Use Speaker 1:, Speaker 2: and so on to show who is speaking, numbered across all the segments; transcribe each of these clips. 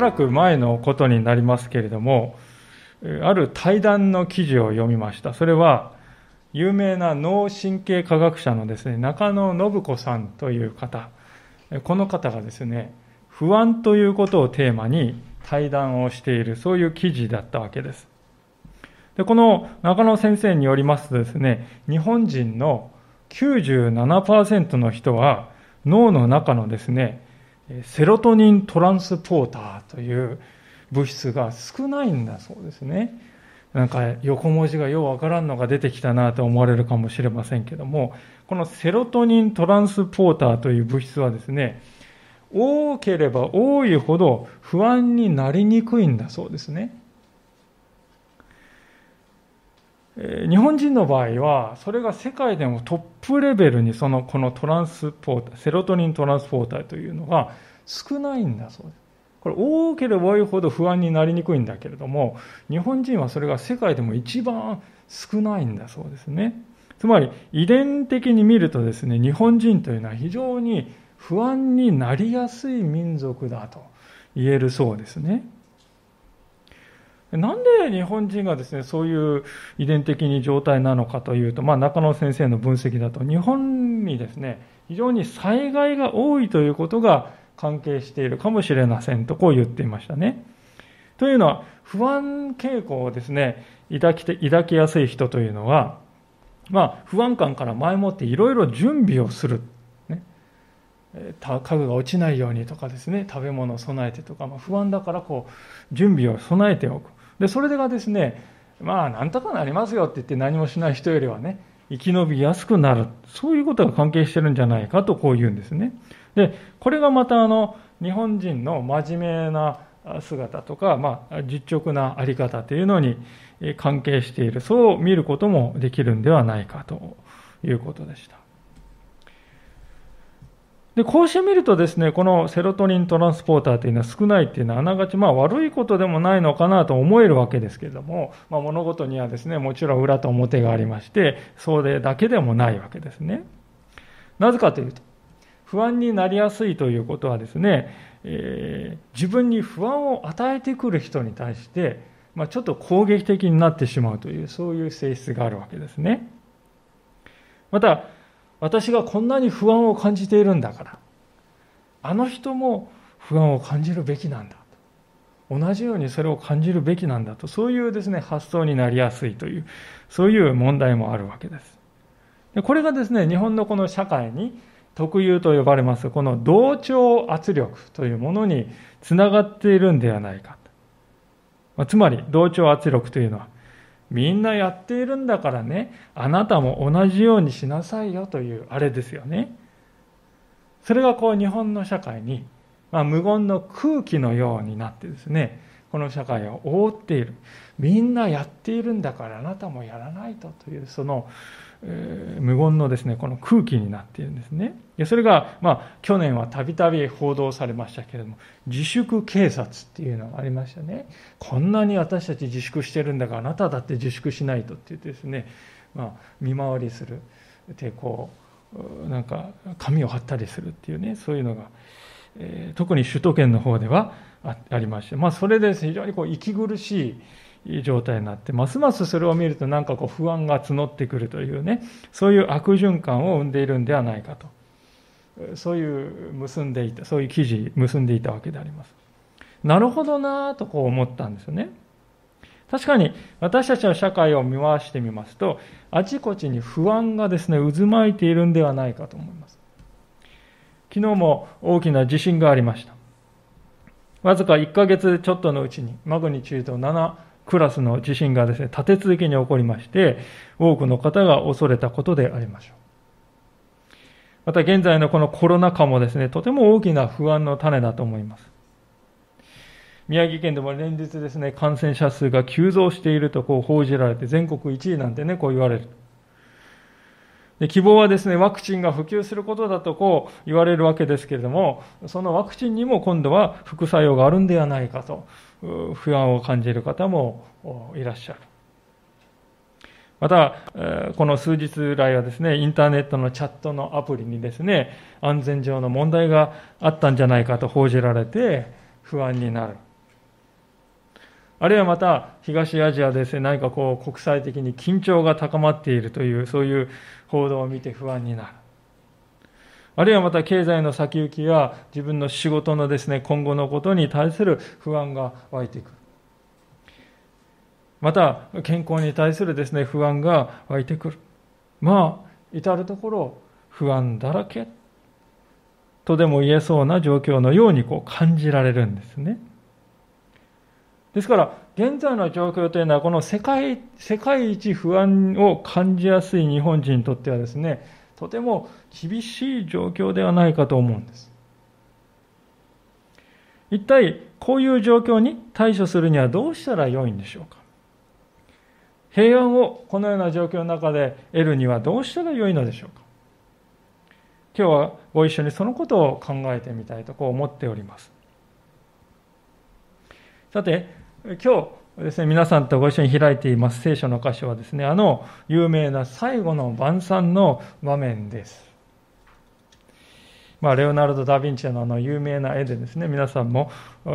Speaker 1: らく前のことになりますけれども、ある対談の記事を読みました。それは、有名な脳神経科学者のですね、中野信子さんという方。この方がですね、不安ということをテーマに対談をしている、そういう記事だったわけです。でこの中野先生によりますとですね、日本人の97%の人は脳の中のですね、セロトニントランスポーターという物質が少ないんだそうですね。なんか横文字がようわからんのが出てきたなと思われるかもしれませんけども、このセロトニントランスポーターという物質はですね、多ければ多いほど不安になりにくいんだそうですね。日本人の場合は、それが世界でもトップレベルにその、このトランスポーター、セロトニントランスポーターというのが少ないんだそうです。これ多ければ多いほど不安になりにくいんだけれども、日本人はそれが世界でも一番少ないんだそうですね。つまり、遺伝的に見るとですね、日本人というのは非常に不安になりやすい民族だと言えるそうですね。なんで日本人がですね、そういう遺伝的に状態なのかというと、まあ、中野先生の分析だと、日本にですね、非常に災害が多いということが関係しているかもしれませんと、こう言っていましたね。というのは、不安傾向をですね、抱きて抱きやすい人というのは、まあ、不安感から前もっていろいろ準備をする。ね、家具が落ちないようにとかですね、食べ物を備えてとか、まあ、不安だからこう、準備を備えておく。で、それがですね、まあ、なんとかなりますよって言って何もしない人よりはね、生き延びやすくなる。そういうことが関係してるんじゃないかとこう言うんですね。で、これがまたあの、日本人の真面目な姿とか、まあ、実直なあり方というのに関係している。そう見ることもできるんではないかということでした。で、こうして見るとですね、このセロトニントランスポーターというのは少ないっていうのはあながちまあ悪いことでもないのかなと思えるわけですけれども、まあ、物事にはですね、もちろん裏と表がありまして、それだけでもないわけですね。なぜかというと、不安になりやすいということはですね、えー、自分に不安を与えてくる人に対して、まあ、ちょっと攻撃的になってしまうという、そういう性質があるわけですね。また、私がこんなに不安を感じているんだから、あの人も不安を感じるべきなんだと。同じようにそれを感じるべきなんだと、そういうですね、発想になりやすいという、そういう問題もあるわけです。これがですね、日本のこの社会に特有と呼ばれますこの同調圧力というものにつながっているんではないか。つまり同調圧力というのはみんなやっているんだからねあなたも同じようにしなさいよというあれですよね。それがこう日本の社会に、まあ、無言の空気のようになってですねこの社会を覆っている。みんなやっているんだからあなたもやらないとというそのえー、無言のですね、この空気になっているんですね。それが、まあ、去年はたびたび報道されましたけれども、自粛警察っていうのがありましたね。こんなに私たち自粛してるんだから、あなただって自粛しないとって言ってですね、まあ、見回りする。抵抗、なんか、紙を貼ったりするっていうね、そういうのが、えー、特に首都圏の方ではありまして、まあ、それで非常にこう息苦しい、状態になって、ますますそれを見るとなんかこう不安が募ってくるというね、そういう悪循環を生んでいるんではないかと。そういう結んでいた、そういう記事結んでいたわけであります。なるほどなぁとこう思ったんですよね。確かに私たちの社会を見回してみますと、あちこちに不安がですね、渦巻いているんではないかと思います。昨日も大きな地震がありました。わずか1ヶ月ちょっとのうちにマグニチュード7クラスの地震がですね、立て続けに起こりまして、多くの方が恐れたことでありましょう。また現在のこのコロナ禍もですね、とても大きな不安の種だと思います。宮城県でも連日ですね、感染者数が急増しているとこう報じられて、全国1位なんてね、こう言われる。で希望はですね、ワクチンが普及することだとこう言われるわけですけれども、そのワクチンにも今度は副作用があるんではないかと不安を感じる方もいらっしゃる。また、この数日来はですね、インターネットのチャットのアプリにですね、安全上の問題があったんじゃないかと報じられて、不安になる。あるいはまた東アジアですね、何かこう国際的に緊張が高まっているという、そういう報道を見て不安になる。あるいはまた経済の先行きや自分の仕事のですね、今後のことに対する不安が湧いてくる。また健康に対するですね、不安が湧いてくる。まあ、至るところ不安だらけとでも言えそうな状況のようにこう感じられるんですね。ですから、現在の状況というのは、この世界、世界一不安を感じやすい日本人にとってはですね、とても厳しい状況ではないかと思うんです。一体、こういう状況に対処するにはどうしたらよいんでしょうか？平安をこのような状況の中で得るにはどうしたらよいのでしょうか？今日はご一緒にそのことを考えてみたいとこう思っております。さて、今日ですね、皆さんとご一緒に開いています聖書の箇所はですね、あの有名な最後の晩餐の場面です。まあ、レオナルド・ダ・ヴィンチのあの有名な絵でですね、皆さんも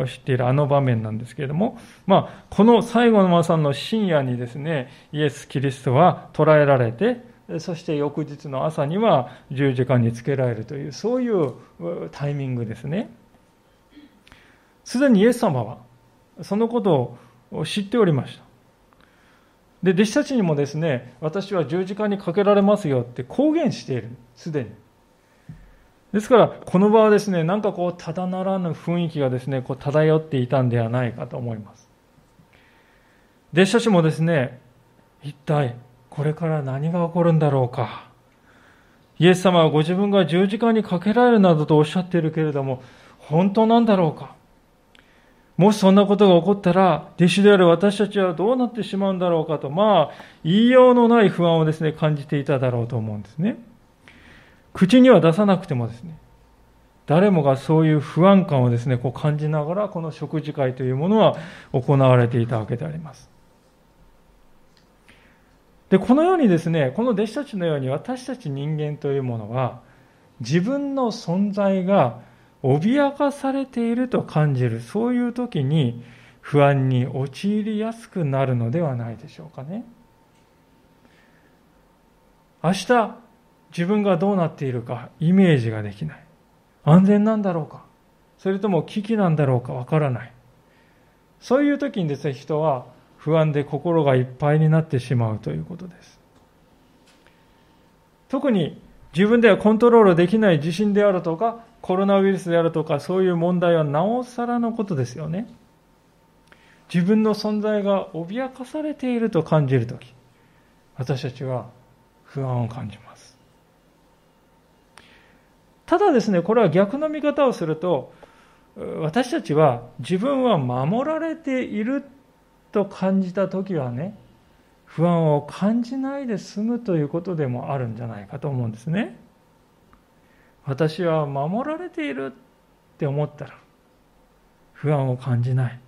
Speaker 1: 知っているあの場面なんですけれども、まあ、この最後の晩餐の深夜にですね、イエス・キリストは捕らえられて、そして翌日の朝には十字架につけられるという、そういうタイミングですね。すでにイエス様は、そのことを知っておりました。で、弟子たちにもですね、私は十字架にかけられますよって公言している、すでに。ですから、この場はですね、なんかこう、ただならぬ雰囲気がですね、こう漂っていたんではないかと思います。弟子たちもですね、一体、これから何が起こるんだろうか。イエス様はご自分が十字架にかけられるなどとおっしゃっているけれども、本当なんだろうか。もしそんなことが起こったら、弟子である私たちはどうなってしまうんだろうかと、まあ、言いようのない不安をですね、感じていただろうと思うんですね。口には出さなくてもですね、誰もがそういう不安感をですね、こう感じながら、この食事会というものは行われていたわけであります。で、このようにですね、この弟子たちのように私たち人間というものは、自分の存在が脅かされていると感じる、そういう時に不安に陥りやすくなるのではないでしょうかね。明日、自分がどうなっているかイメージができない。安全なんだろうかそれとも危機なんだろうかわからない。そういう時にですね、人は不安で心がいっぱいになってしまうということです。特に自分ではコントロールできない地震であるとか、コロナウイルスであるとか、そういう問題はなおさらのことですよね。自分の存在が脅かされていると感じるとき、私たちは不安を感じます。ただですね、これは逆の見方をすると、私たちは自分は守られていると感じたときはね、不安を感じないで済むということでもあるんじゃないかと思うんですね。私は守られているって思ったら不安を感じない。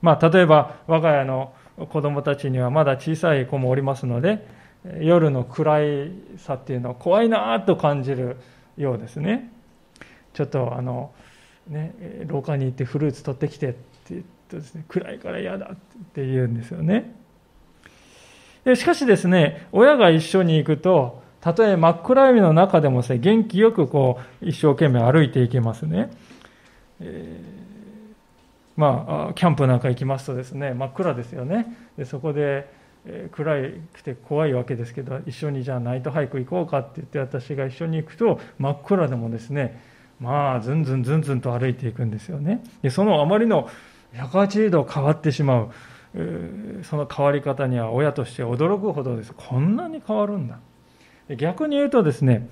Speaker 1: まあ、例えば我が家の子供たちにはまだ小さい子もおりますので夜の暗いさっていうのは怖いなと感じるようですね。ちょっとあの、ね、廊下に行ってフルーツ取ってきてって言ってですね暗いから嫌だって言うんですよね。しかしですね親が一緒に行くとたとえ真っ暗闇の中でもですね、元気よくこう、一生懸命歩いていけますね。えー、まあ、キャンプなんか行きますとですね、真っ暗ですよね。でそこで、えー、暗くて怖いわけですけど、一緒にじゃあナイトハイク行こうかって言って私が一緒に行くと、真っ暗でもですね、まあ、ずんずんずんずんと歩いていくんですよね。でそのあまりの180度変わってしまう、その変わり方には親として驚くほどです。こんなに変わるんだ。逆に言うとですね、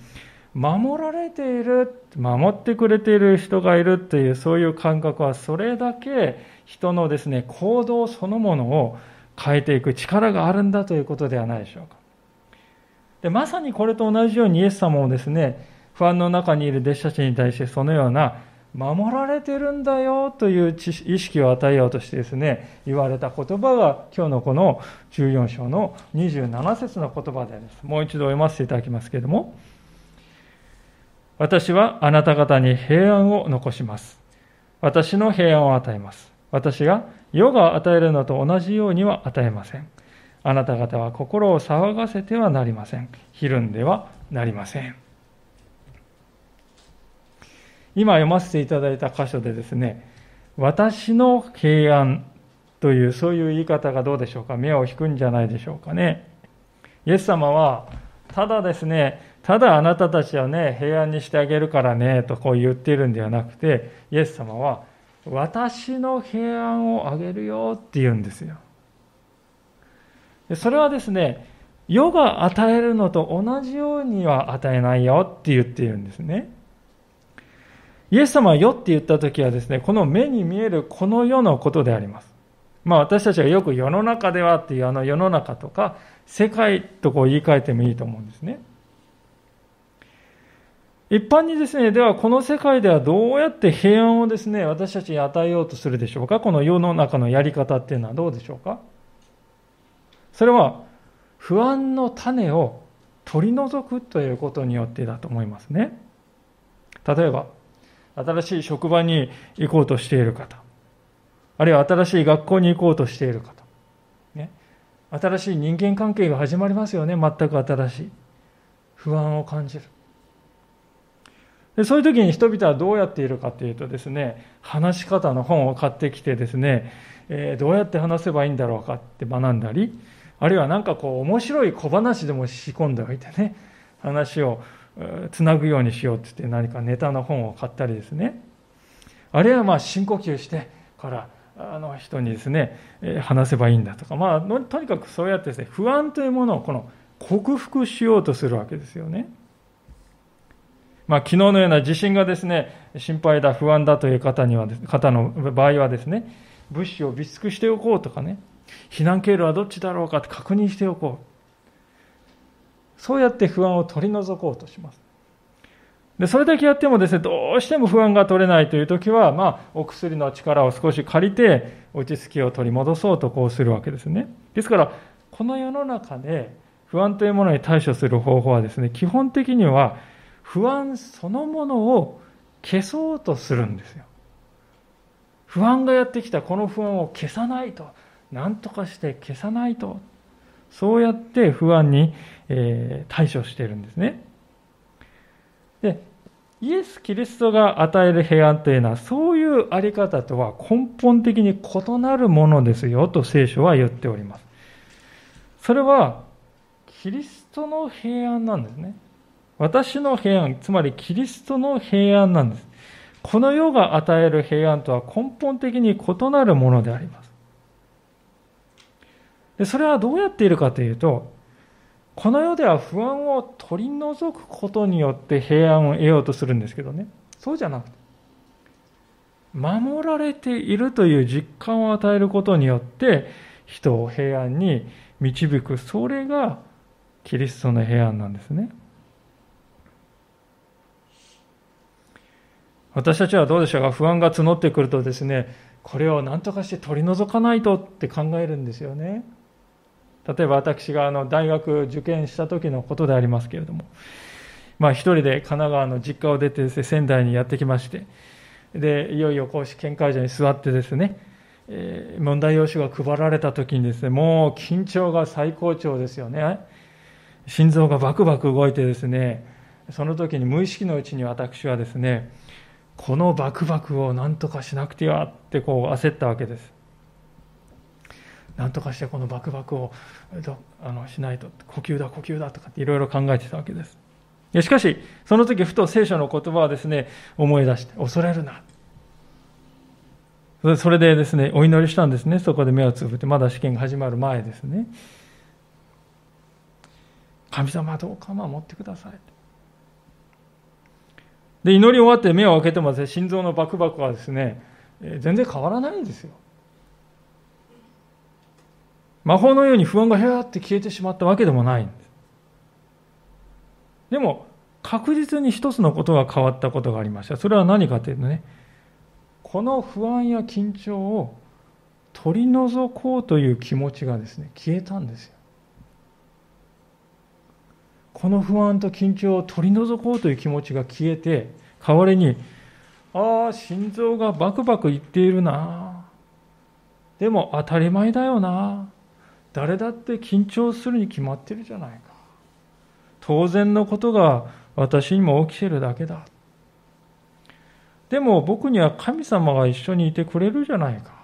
Speaker 1: 守られている、守ってくれている人がいるというそういう感覚はそれだけ人のですね、行動そのものを変えていく力があるんだということではないでしょうか。でまさにこれと同じようにイエス様もですね、不安の中にいる弟子たちに対してそのような守られてるんだよという意識を与えようとしてですね、言われた言葉が今日のこの14章の27節の言葉であります。もう一度読ませていただきますけれども、私はあなた方に平安を残します。私の平安を与えます。私が世が与えるのと同じようには与えません。あなた方は心を騒がせてはなりません。ひるんではなりません。今読ませていただいた箇所でですね、私の平安というそういう言い方がどうでしょうか目を引くんじゃないでしょうかね。イエス様は、ただですね、ただあなたたちはね、平安にしてあげるからね、とこう言っているんではなくて、イエス様は、私の平安をあげるよって言うんですよ。それはですね、世が与えるのと同じようには与えないよって言っているんですね。イエス様は世って言った時はですね、この目に見えるこの世のことであります。まあ私たちがよく世の中ではっていうあの世の中とか、世界とこう言い換えてもいいと思うんですね。一般にですね、ではこの世界ではどうやって平安をですね、私たちに与えようとするでしょうか？この世の中のやり方っていうのはどうでしょうか？それは不安の種を取り除くということによってだと思いますね。例えば、新しい職場に行こうとしている方、あるいは新しい学校に行こうとしている方、ね、新しい人間関係が始まりますよね、全く新しい。不安を感じる。でそういう時に人々はどうやっているかというとですね、話し方の本を買ってきてですね、えー、どうやって話せばいいんだろうかって学んだり、あるいは何かこう面白い小話でも仕込んでおいてね、話をつなぐようにしようって言って何かネタの本を買ったりですね、あるいはまあ深呼吸してからあの人にですね、話せばいいんだとか、まあ、とにかくそうやってですね、不安というものをこの克服しようとするわけですよね。まあ、昨日のような地震がですね、心配だ、不安だという方には、方の場合はですね、物資を備蓄しておこうとかね、避難経路はどっちだろうかって確認しておこう。そうやって不安を取り除こうとします。で、それだけやってもですね、どうしても不安が取れないという時は、まあ、お薬の力を少し借りて、落ち着きを取り戻そうとこうするわけですね。ですから、この世の中で不安というものに対処する方法はですね、基本的には、不安そのものを消そうとするんですよ。不安がやってきたこの不安を消さないと。何とかして消さないと。そうやって不安に、え対処しているんですね。で、イエス・キリストが与える平安というのは、そういうあり方とは根本的に異なるものですよと聖書は言っております。それは、キリストの平安なんですね。私の平安、つまりキリストの平安なんです。この世が与える平安とは根本的に異なるものであります。でそれはどうやっているかというと、この世では不安を取り除くことによって平安を得ようとするんですけどね、そうじゃなくて、守られているという実感を与えることによって、人を平安に導く、それがキリストの平安なんですね。私たちはどうでしょうか？不安が募ってくるとですね、これを何とかして取り除かないとって考えるんですよね。例えば私があの大学受験した時のことでありますけれども、まあ一人で神奈川の実家を出てね、仙台にやってきまして、で、いよいよこう試験会場に座ってですね、えー、問題用紙が配られた時にですね、もう緊張が最高潮ですよね。心臓がバクバク動いてですね、その時に無意識のうちに私はですね、このバクバクを何とかしなくてはってこう焦ったわけです。何とかしてこのバクバクをあのしないと、呼吸だ、呼吸だとかっていろいろ考えてたわけです。しかし、その時ふと聖書の言葉をですね、思い出して、恐れるな。それでですね、お祈りしたんですね。そこで目をつぶって、まだ試験が始まる前ですね。神様どうか守ってください。で、祈り終わって目を開けてもですね、心臓のバクバクはですね、全然変わらないんですよ。魔法のように不安がへわって消えてしまったわけでもないで。でも、確実に一つのことが変わったことがありました。それは何かというとね、この不安や緊張を取り除こうという気持ちがですね、消えたんですよ。この不安と緊張を取り除こうという気持ちが消えて、代わりに、ああ、心臓がバクバクいっているな。でも当たり前だよな。誰だって緊張するに決まってるじゃないか。当然のことが私にも起きてるだけだ。でも僕には神様が一緒にいてくれるじゃないか。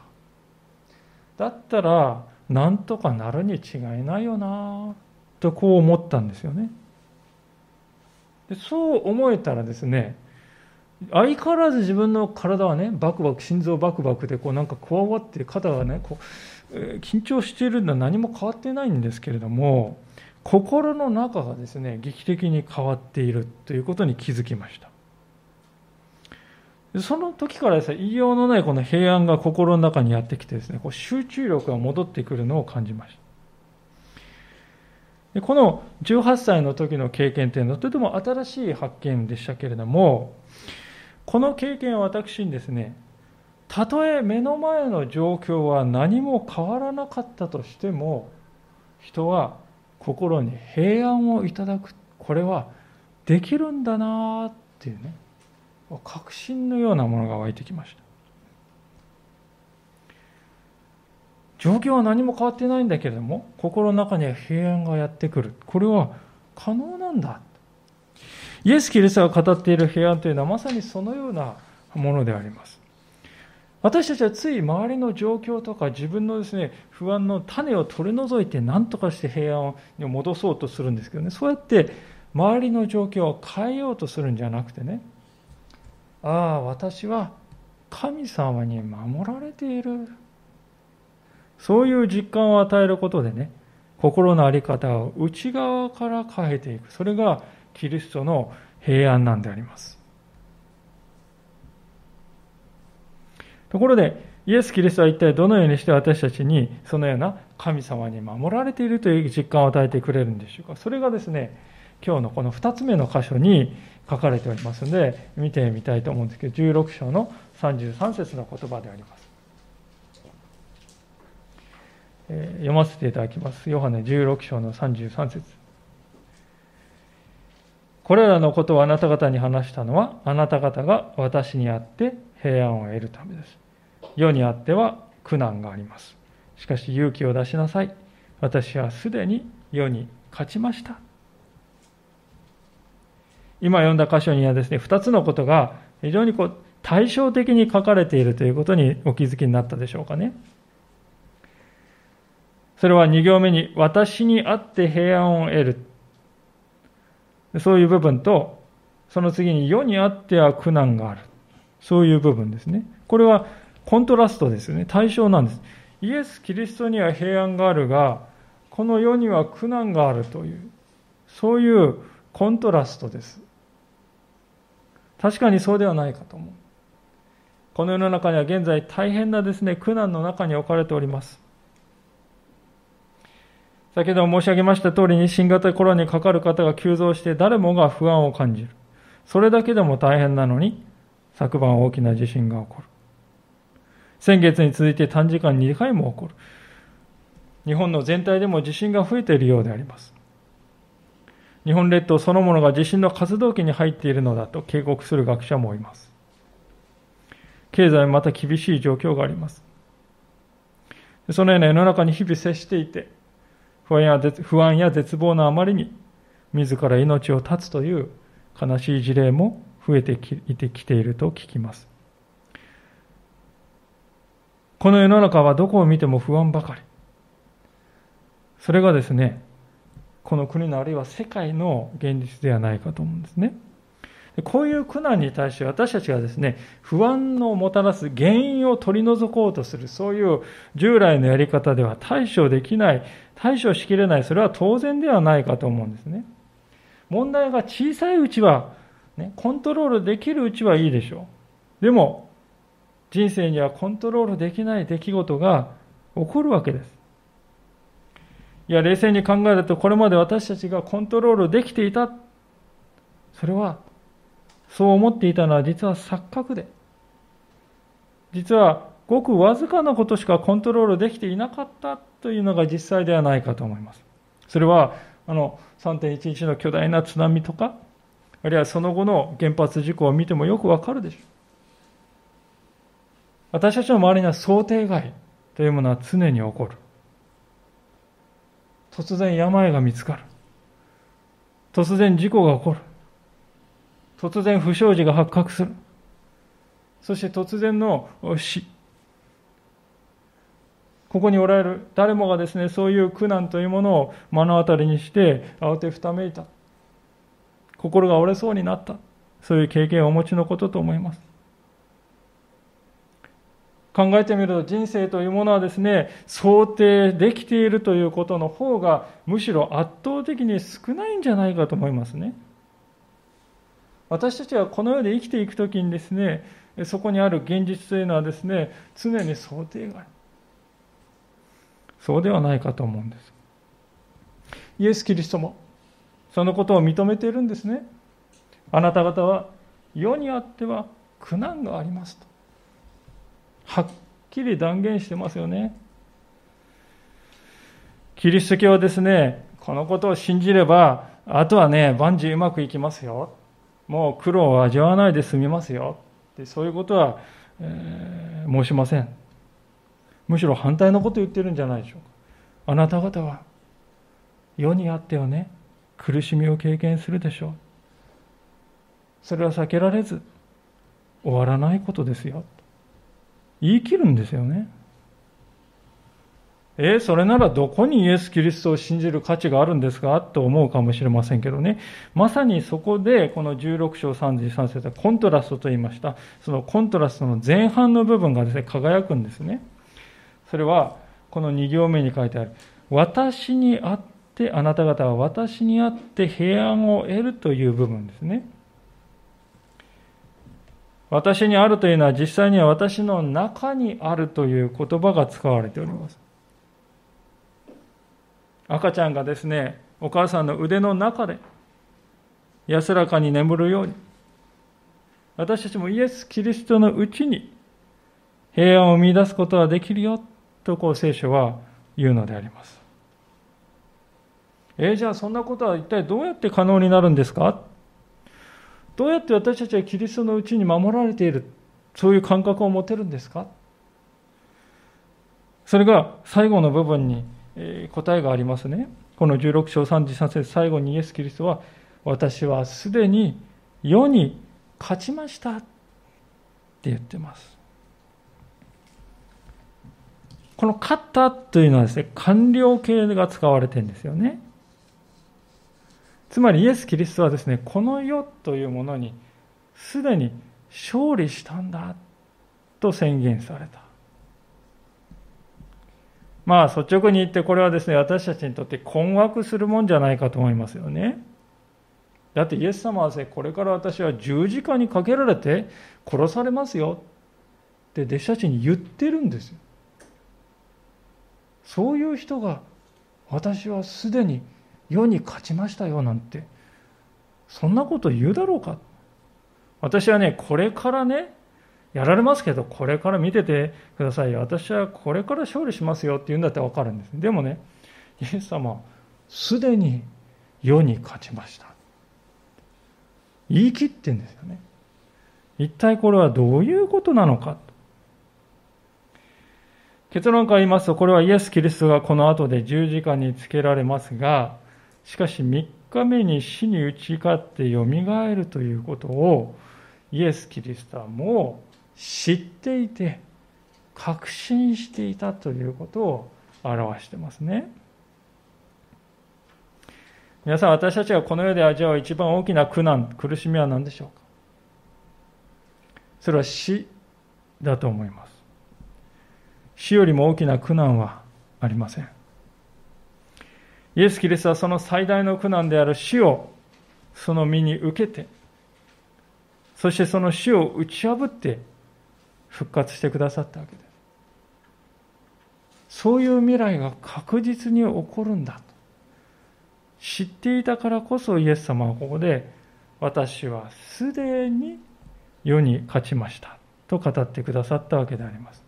Speaker 1: だったら、なんとかなるに違いないよな、とこう思ったんですよね。でそう思えたらですね、相変わらず自分の体はね、バクバク、心臓バクバクで、こうなんかこわわって肩がね、こう、緊張しているのは何も変わってないんですけれども、心の中がですね、劇的に変わっているということに気づきました。その時からですね、言いようのないこの平安が心の中にやってきてですね、こう集中力が戻ってくるのを感じました。この18歳の時の経験というのはとても新しい発見でしたけれども、この経験は私にですね、たとえ目の前の状況は何も変わらなかったとしても、人は心に平安をいただく、これはできるんだなっていうね、確信のようなものが湧いてきました。状況は何も変わってないんだけれども、心の中には平安がやってくる。これは可能なんだ。イエス・キリストが語っている平安というのはまさにそのようなものであります。私たちはつい周りの状況とか自分のですね、不安の種を取り除いて何とかして平安に戻そうとするんですけどね、そうやって周りの状況を変えようとするんじゃなくてね、ああ、私は神様に守られている。そういう実感を与えることでね、心の在り方を内側から変えていく。それがキリストの平安なんであります。ところで、イエス・キリストは一体どのようにして私たちにそのような神様に守られているという実感を与えてくれるんでしょうか。それがですね、今日のこの2つ目の箇所に書かれておりますので、見てみたいと思うんですけど、16章の33節の言葉であります。え読ませていただきます。ヨハネ16章の33節これらのことをあなた方に話したのは、あなた方が私にあって平安を得るためです。世にあっては苦難があります。しかし勇気を出しなさい。私はすでに世に勝ちました。今読んだ箇所にはですね、2つのことが非常にこう対照的に書かれているということにお気づきになったでしょうかね。それは2行目に、私にあって平安を得る。そういう部分と、その次に世にあっては苦難がある。そういう部分ですね。これはコントラストですよね。対象なんです。イエス・キリストには平安があるが、この世には苦難があるという、そういうコントラストです。確かにそうではないかと思う。この世の中には現在大変なですね、苦難の中に置かれております。先ほど申し上げました通りに新型コロナにかかる方が急増して誰もが不安を感じる。それだけでも大変なのに、昨晩大きな地震が起こる。先月に続いて短時間2回も起こる。日本の全体でも地震が増えているようであります。日本列島そのものが地震の活動期に入っているのだと警告する学者もいます。経済また厳しい状況があります。そのような世の中に日々接していて、不安や不安や絶望のあまりに、自ら命を絶つという悲しい事例も増えていてきていると聞きます。この世の中はどこを見ても不安ばかり。それがですね、この国のあるいは世界の現実ではないかと思うんですね。こういう苦難に対して私たちがですね、不安のもたらす原因を取り除こうとする、そういう従来のやり方では対処できない、対処しきれない、それは当然ではないかと思うんですね。問題が小さいうちは、ね、コントロールできるうちはいいでしょう。でも、人生にはコントロールできない出来事が起こるわけです。いや、冷静に考えると、これまで私たちがコントロールできていた。それはそう思っていたのは実は錯覚で、実はごくわずかなことしかコントロールできていなかったというのが実際ではないかと思います。それは、あの、3.11の巨大な津波とか、あるいはその後の原発事故を見てもよくわかるでしょう。私たちの周りには想定外というものは常に起こる。突然病が見つかる。突然事故が起こる。突然不祥事が発覚する。そして突然の死。ここにおられる誰もがですね、そういう苦難というものを目の当たりにして慌てふためいた。心が折れそうになった。そういう経験をお持ちのことと思います。考えてみると人生というものはですね、想定できているということの方がむしろ圧倒的に少ないんじゃないかと思いますね。私たちはこの世で生きていくときにですね、そこにある現実というのはですね、常に想定外。そうではないかと思うんです。イエス・キリストもそのことを認めているんですね。あなた方は世にあっては苦難がありますと。はっきり断言してますよね。キリスト教はですね、このことを信じれば、あとはね、万事うまくいきますよ。もう苦労を味わわないで済みますよ。でそういうことは、えー、申しません。むしろ反対のことを言ってるんじゃないでしょうか。あなた方は世にあってはね、苦しみを経験するでしょう。それは避けられず終わらないことですよ。言い切るんですよね。えー、それならどこにイエス・キリストを信じる価値があるんですか？と思うかもしれませんけどね。まさにそこで、この16章33節はコントラストと言いました。そのコントラストの前半の部分がですね、輝くんですね。それは、この2行目に書いてある。私にあって、あなた方は私にあって平安を得るという部分ですね。私にあるというのは実際には私の中にあるという言葉が使われております。赤ちゃんがですね、お母さんの腕の中で安らかに眠るように、私たちもイエス・キリストのうちに平安を見出すことはできるよとこう聖書は言うのであります。えー、じゃあそんなことは一体どうやって可能になるんですか？どうやって私たちはキリストのうちに守られている、そういう感覚を持てるんですか？それが最後の部分に答えがありますね。この16章33節最後にイエス・キリストは、私はすでに世に勝ちましたって言ってます。この勝ったというのはですね、完了形が使われてるんですよね。つまりイエス・キリストはですね、この世というものにすでに勝利したんだと宣言された。まあ率直に言ってこれはですね、私たちにとって困惑するもんじゃないかと思いますよね。だってイエス様はですね、これから私は十字架にかけられて殺されますよって弟子たちに言ってるんですよ。そういう人が私はすでに世に勝ちましたよなんて、そんなこと言うだろうか。私はね、これからね、やられますけど、これから見ててくださいよ。私はこれから勝利しますよって言うんだったらわかるんです。でもね、イエス様、すでに世に勝ちました。言い切ってんですよね。一体これはどういうことなのか。結論から言いますと、これはイエス・キリストがこの後で十字架につけられますが、しかし3日目に死に打ち勝ってよみがえるということをイエス・キリストはもう知っていて確信していたということを表してますね。皆さん私たちがこの世で味わう一番大きな苦難、苦しみは何でしょうか？それは死だと思います。死よりも大きな苦難はありません。イエス・キリストはその最大の苦難である死をその身に受けて、そしてその死を打ち破って復活してくださったわけです。そういう未来が確実に起こるんだと。知っていたからこそイエス様はここで私はすでに世に勝ちましたと語ってくださったわけであります。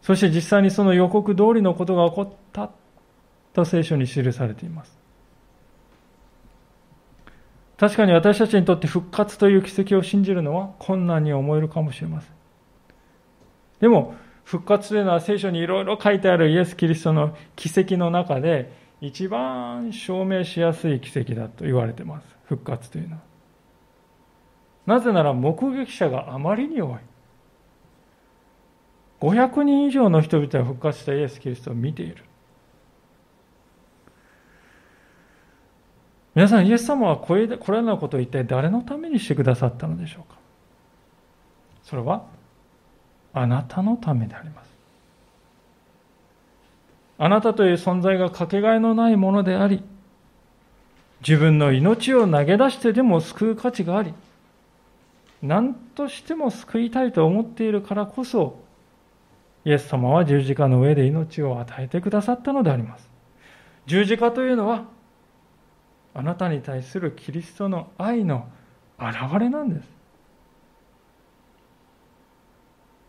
Speaker 1: そして実際にその予告通りのことが起こったと聖書に記されています。確かに私たちにとって復活という奇跡を信じるのは困難に思えるかもしれません。でも、復活というのは聖書にいろいろ書いてあるイエス・キリストの奇跡の中で、一番証明しやすい奇跡だと言われてます。復活というのは。なぜなら目撃者があまりに多い。500人以上の人々が復活したイエス・キリストを見ている。皆さん、イエス様はこれこれらのことを一体誰のためにしてくださったのでしょうか？それは、あなたのためであります。あなたという存在がかけがえのないものであり、自分の命を投げ出してでも救う価値があり、何としても救いたいと思っているからこそ、イエス様は十字架の上で命を与えてくださったのであります。十字架というのは、あなたに対するキリストの愛の現れなんです。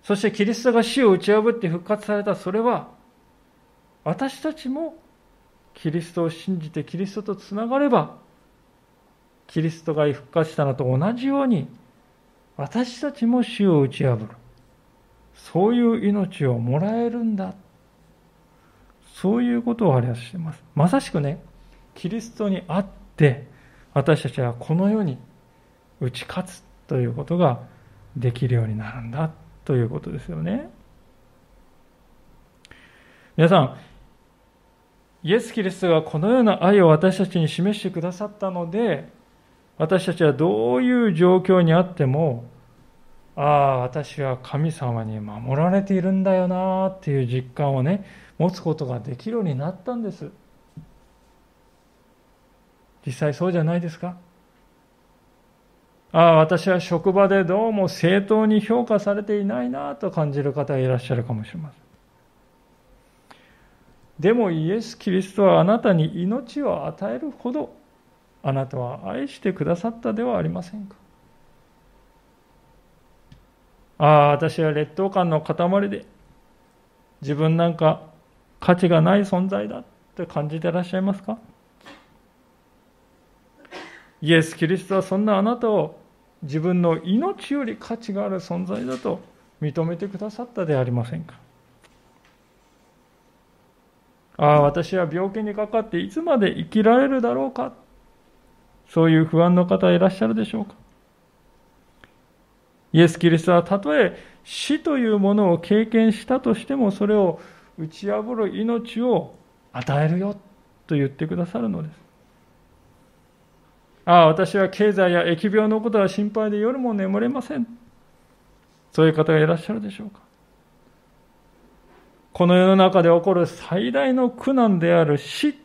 Speaker 1: そしてキリストが死を打ち破って復活されたそれは、私たちもキリストを信じてキリストとつながれば、キリストが復活したのと同じように、私たちも死を打ち破る。そういう命をもらえるんだ。そういうことを表してます。まさしくね、キリストにあって、私たちはこの世に打ち勝つということができるようになるんだということですよね。皆さん、イエス・キリストがこのような愛を私たちに示してくださったので、私たちはどういう状況にあっても、ああ、私は神様に守られているんだよなっていう実感をね、持つことができるようになったんです。実際そうじゃないですか？ああ、私は職場でどうも正当に評価されていないなと感じる方がいらっしゃるかもしれません。でもイエス・キリストはあなたに命を与えるほどあなたは愛してくださったではありませんか？ああ私は劣等感の塊で自分なんか価値がない存在だって感じていらっしゃいますか？イエス・キリストはそんなあなたを自分の命より価値がある存在だと認めてくださったでありませんか？ああ、私は病気にかかっていつまで生きられるだろうか？そういう不安の方いらっしゃるでしょうか？イエス・キリストはたとえ死というものを経験したとしてもそれを打ち破る命を与えるよと言ってくださるのです。ああ、私は経済や疫病のことは心配で夜も眠れません。そういう方がいらっしゃるでしょうか。この世の中で起こる最大の苦難である死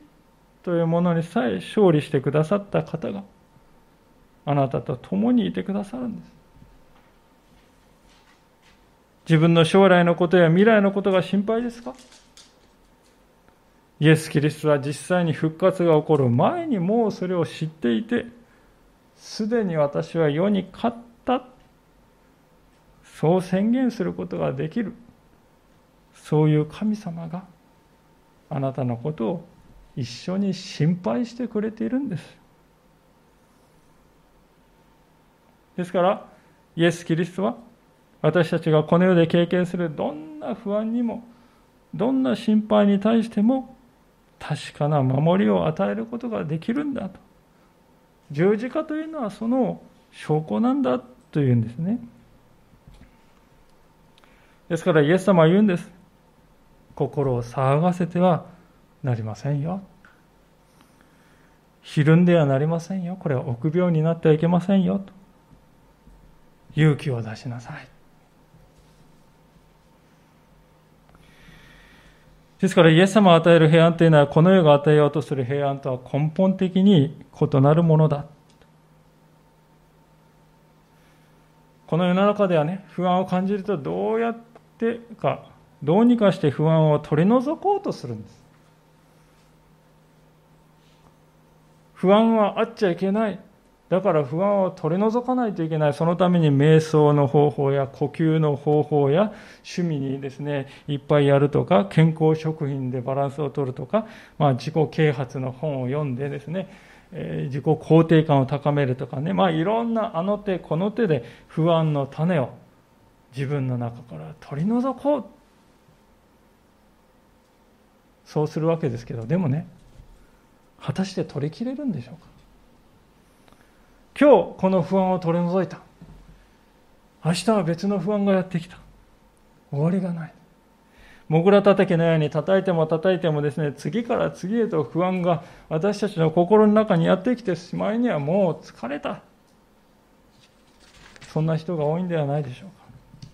Speaker 1: というものにさえ勝利してくださった方があなたと共にいてくださるんです。自分の将来のことや未来のことが心配ですか？イエス・キリストは実際に復活が起こる前にもうそれを知っていて、すでに私は世に勝った。そう宣言することができる。そういう神様があなたのことを一緒に心配してくれているんです。ですから、イエス・キリストは私たちがこの世で経験するどんな不安にも、どんな心配に対しても確かな守りを与えることができるんだと。十字架というのはその証拠なんだというんですね。ですからイエス様は言うんです。心を騒がせてはなりませんよ。ひるんではなりませんよ。これは臆病になってはいけませんよ。と勇気を出しなさい。ですからイエス様が与える平安というのはこの世が与えようとする平安とは根本的に異なるものだ。この世の中ではね、不安を感じるとどうやってかどうにかして不安を取り除こうとするんです。不安はあっちゃいけない。だから不安を取り除かないといけない。そのために瞑想の方法や呼吸の方法や趣味にですね、いっぱいやるとか、健康食品でバランスを取るとか、まあ自己啓発の本を読んでですね、えー、自己肯定感を高めるとかね、まあいろんなあの手この手で不安の種を自分の中から取り除こう。そうするわけですけどでもね果たして取りきれるんでしょうか？今日この不安を取り除いた。明日は別の不安がやってきた。終わりがない。もぐらたたきのように叩いても叩いてもですね次から次へと不安が私たちの心の中にやってきてしまいにはもう疲れた。そんな人が多いんではないでしょうか。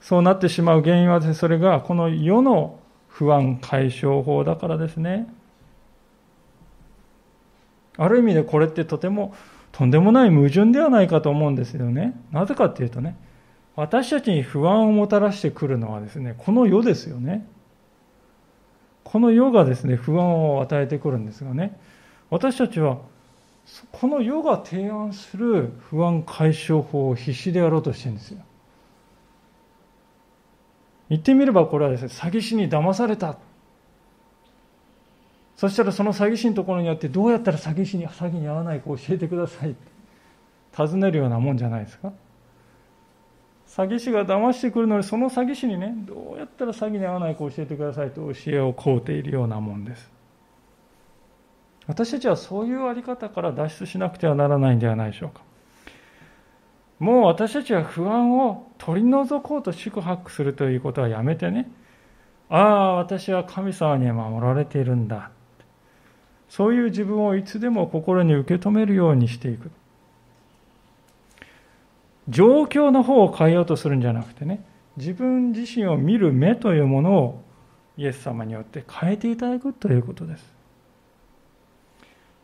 Speaker 1: そうなってしまう原因はですねそれがこの世の不安解消法だからですね。ある意味でこれってとてもとんでもない矛盾ではないかと思うんですよねなぜかっていうとね私たちに不安をもたらしてくるのはですね、この世ですよね。この世がですね、不安を与えてくるんですがね、私たちは、この世が提案する不安解消法を必死でやろうとしてるんですよ。言ってみればこれはですね、詐欺師に騙された。そしたらその詐欺師のところにあって、どうやったら詐欺師に詐欺に遭わないか教えてください。尋ねるようなもんじゃないですか。詐欺師が騙してくるのにその詐欺師にねどうやったら詐欺に遭わないか教えてくださいと教えを請うているようなもんです私たちはそういうあり方から脱出しなくてはならないんではないでしょうかもう私たちは不安を取り除こうと宿泊するということはやめてねああ私は神様に守られているんだそういう自分をいつでも心に受け止めるようにしていく状況の方を変えようとするんじゃなくてね、自分自身を見る目というものをイエス様によって変えていただくということです。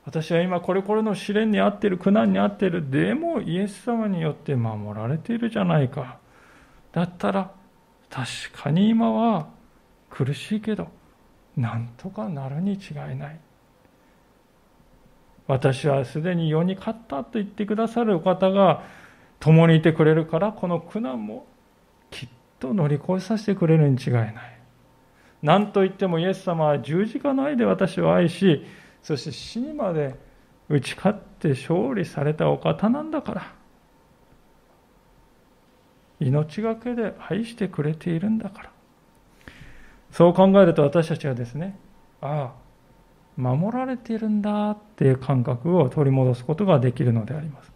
Speaker 1: 私は今これこれの試練に遭ってる、苦難に遭ってる。でもイエス様によって守られているじゃないか。だったら確かに今は苦しいけど、なんとかなるに違いない。私はすでに世に勝ったと言ってくださるお方が共にいてくれるからこの苦難もきっと乗り越えさせてくれるに違いない。何といってもイエス様は十字架の愛で私を愛しそして死にまで打ち勝って勝利されたお方なんだから命がけで愛してくれているんだから。そう考えると私たちはですねああ守られているんだっていう感覚を取り戻すことができるのであります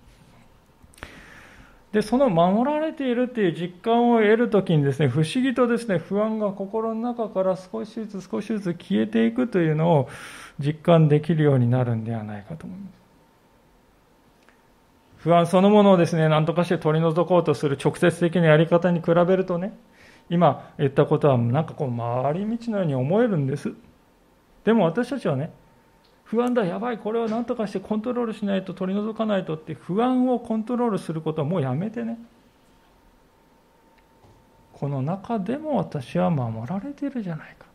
Speaker 1: で、その守られているっていう実感を得るときにですね、不思議とですね、不安が心の中から少しずつ少しずつ消えていくというのを実感できるようになるんではないかと思います。不安そのものをですね、何とかして取り除こうとする直接的なやり方に比べるとね、今言ったことはなんかこう回り道のように思えるんです。でも私たちはね、不安だ、やばい、これは何とかしてコントロールしないと取り除かないとって不安をコントロールすることはもうやめてね。この中でも私は守られてるじゃないか。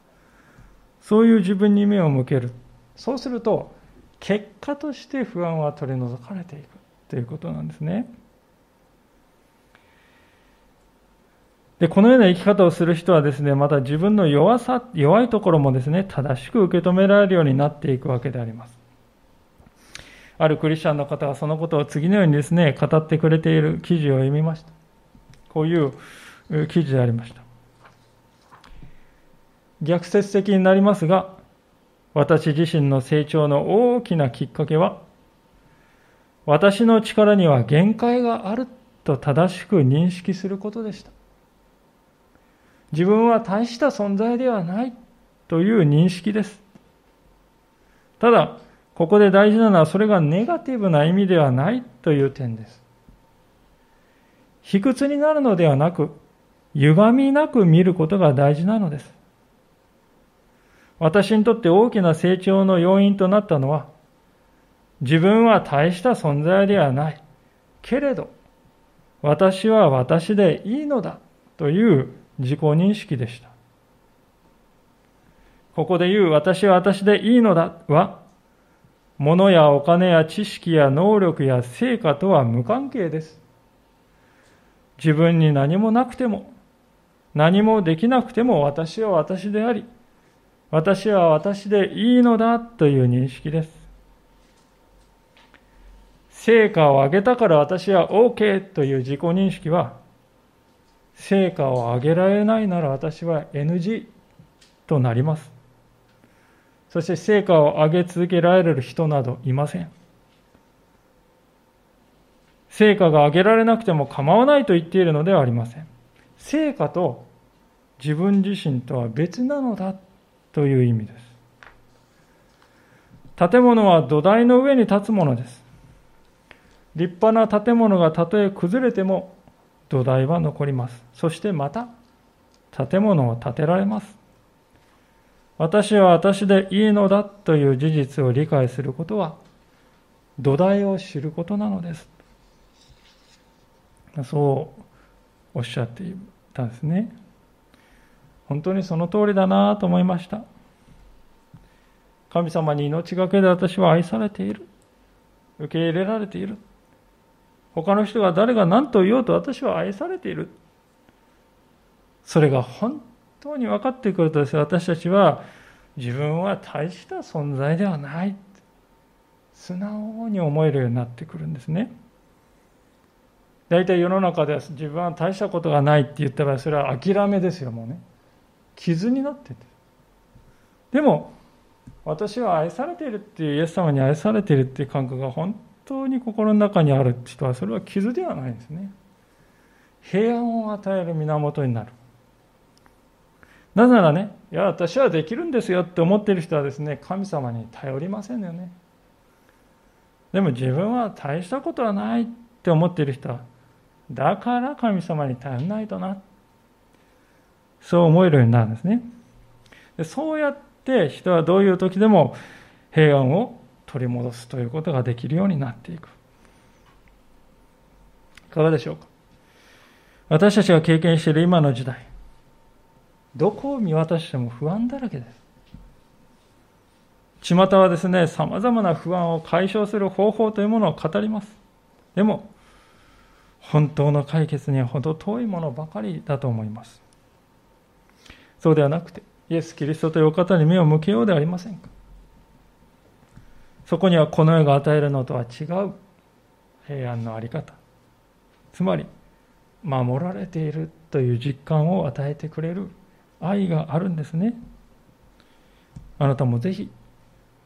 Speaker 1: そういう自分に目を向ける。そうすると、結果として不安は取り除かれていくということなんですね。で、このような生き方をする人はですね、また自分の弱さ、弱いところもですね、正しく受け止められるようになっていくわけであります。あるクリスチャンの方がそのことを次のようにですね、語ってくれている記事を読みました。こういう記事でありました。逆説的になりますが、私自身の成長の大きなきっかけは、私の力には限界があると正しく認識することでした。自分は大した存在ではないという認識です。ただ、ここで大事なのはそれがネガティブな意味ではないという点です。卑屈になるのではなく、歪みなく見ることが大事なのです。私にとって大きな成長の要因となったのは、自分は大した存在ではない。けれど、私は私でいいのだという自己認識でした。ここで言う私は私でいいのだは、物やお金や知識や能力や成果とは無関係です。自分に何もなくても、何もできなくても私は私であり、私は私でいいのだという認識です。成果を上げたから私は OK という自己認識は成果を上げられないなら私は NG となります。そして成果を上げ続けられる人などいません。成果が上げられなくても構わないと言っているのではありません。成果と自分自身とは別なのだという意味です。建物は土台の上に立つものです。立派な建物がたとえ崩れても土台は残ります。そしてまた建物を建てられます。私は私でいいのだという事実を理解することは土台を知ることなのです。そうおっしゃっていたんですね。本当にその通りだなと思いました。神様に命がけで私は愛されている。受け入れられている。他の人が誰が何と言おうと私は愛されている。それが本当に分かってくるとですね、私たちは自分は大した存在ではない。素直に思えるようになってくるんですね。大体世の中では自分は大したことがないって言ったらそれは諦めですよ、もうね。傷になってて。でも、私は愛されているっていう、イエス様に愛されているっていう感覚が本当に心の中にある人は、それは傷ではないんですね。平安を与える源になる。なぜならね、いや、私はできるんですよって思っている人はですね、神様に頼りませんよね。でも自分は大したことはないって思っている人は、だから神様に頼らないとな。そう思えるようになるんですね。でそうやって人はどういう時でも平安を取り戻すということができるようになっていく。いかがでしょうか？私たちが経験している今の時代、どこを見渡しても不安だらけです。巷はですね、様々な不安を解消する方法というものを語ります。でも、本当の解決には程遠いものばかりだと思います。そうではなくて、イエス・キリストというお方に目を向けようではありませんか？そこにはこの世が与えるのとは違う平安の在り方。つまり、守られているという実感を与えてくれる愛があるんですね。あなたもぜひ、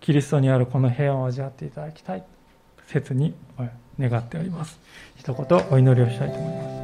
Speaker 1: キリストにあるこの平安を味わっていただきたい、切に願っております。一言お祈りをしたいと思います。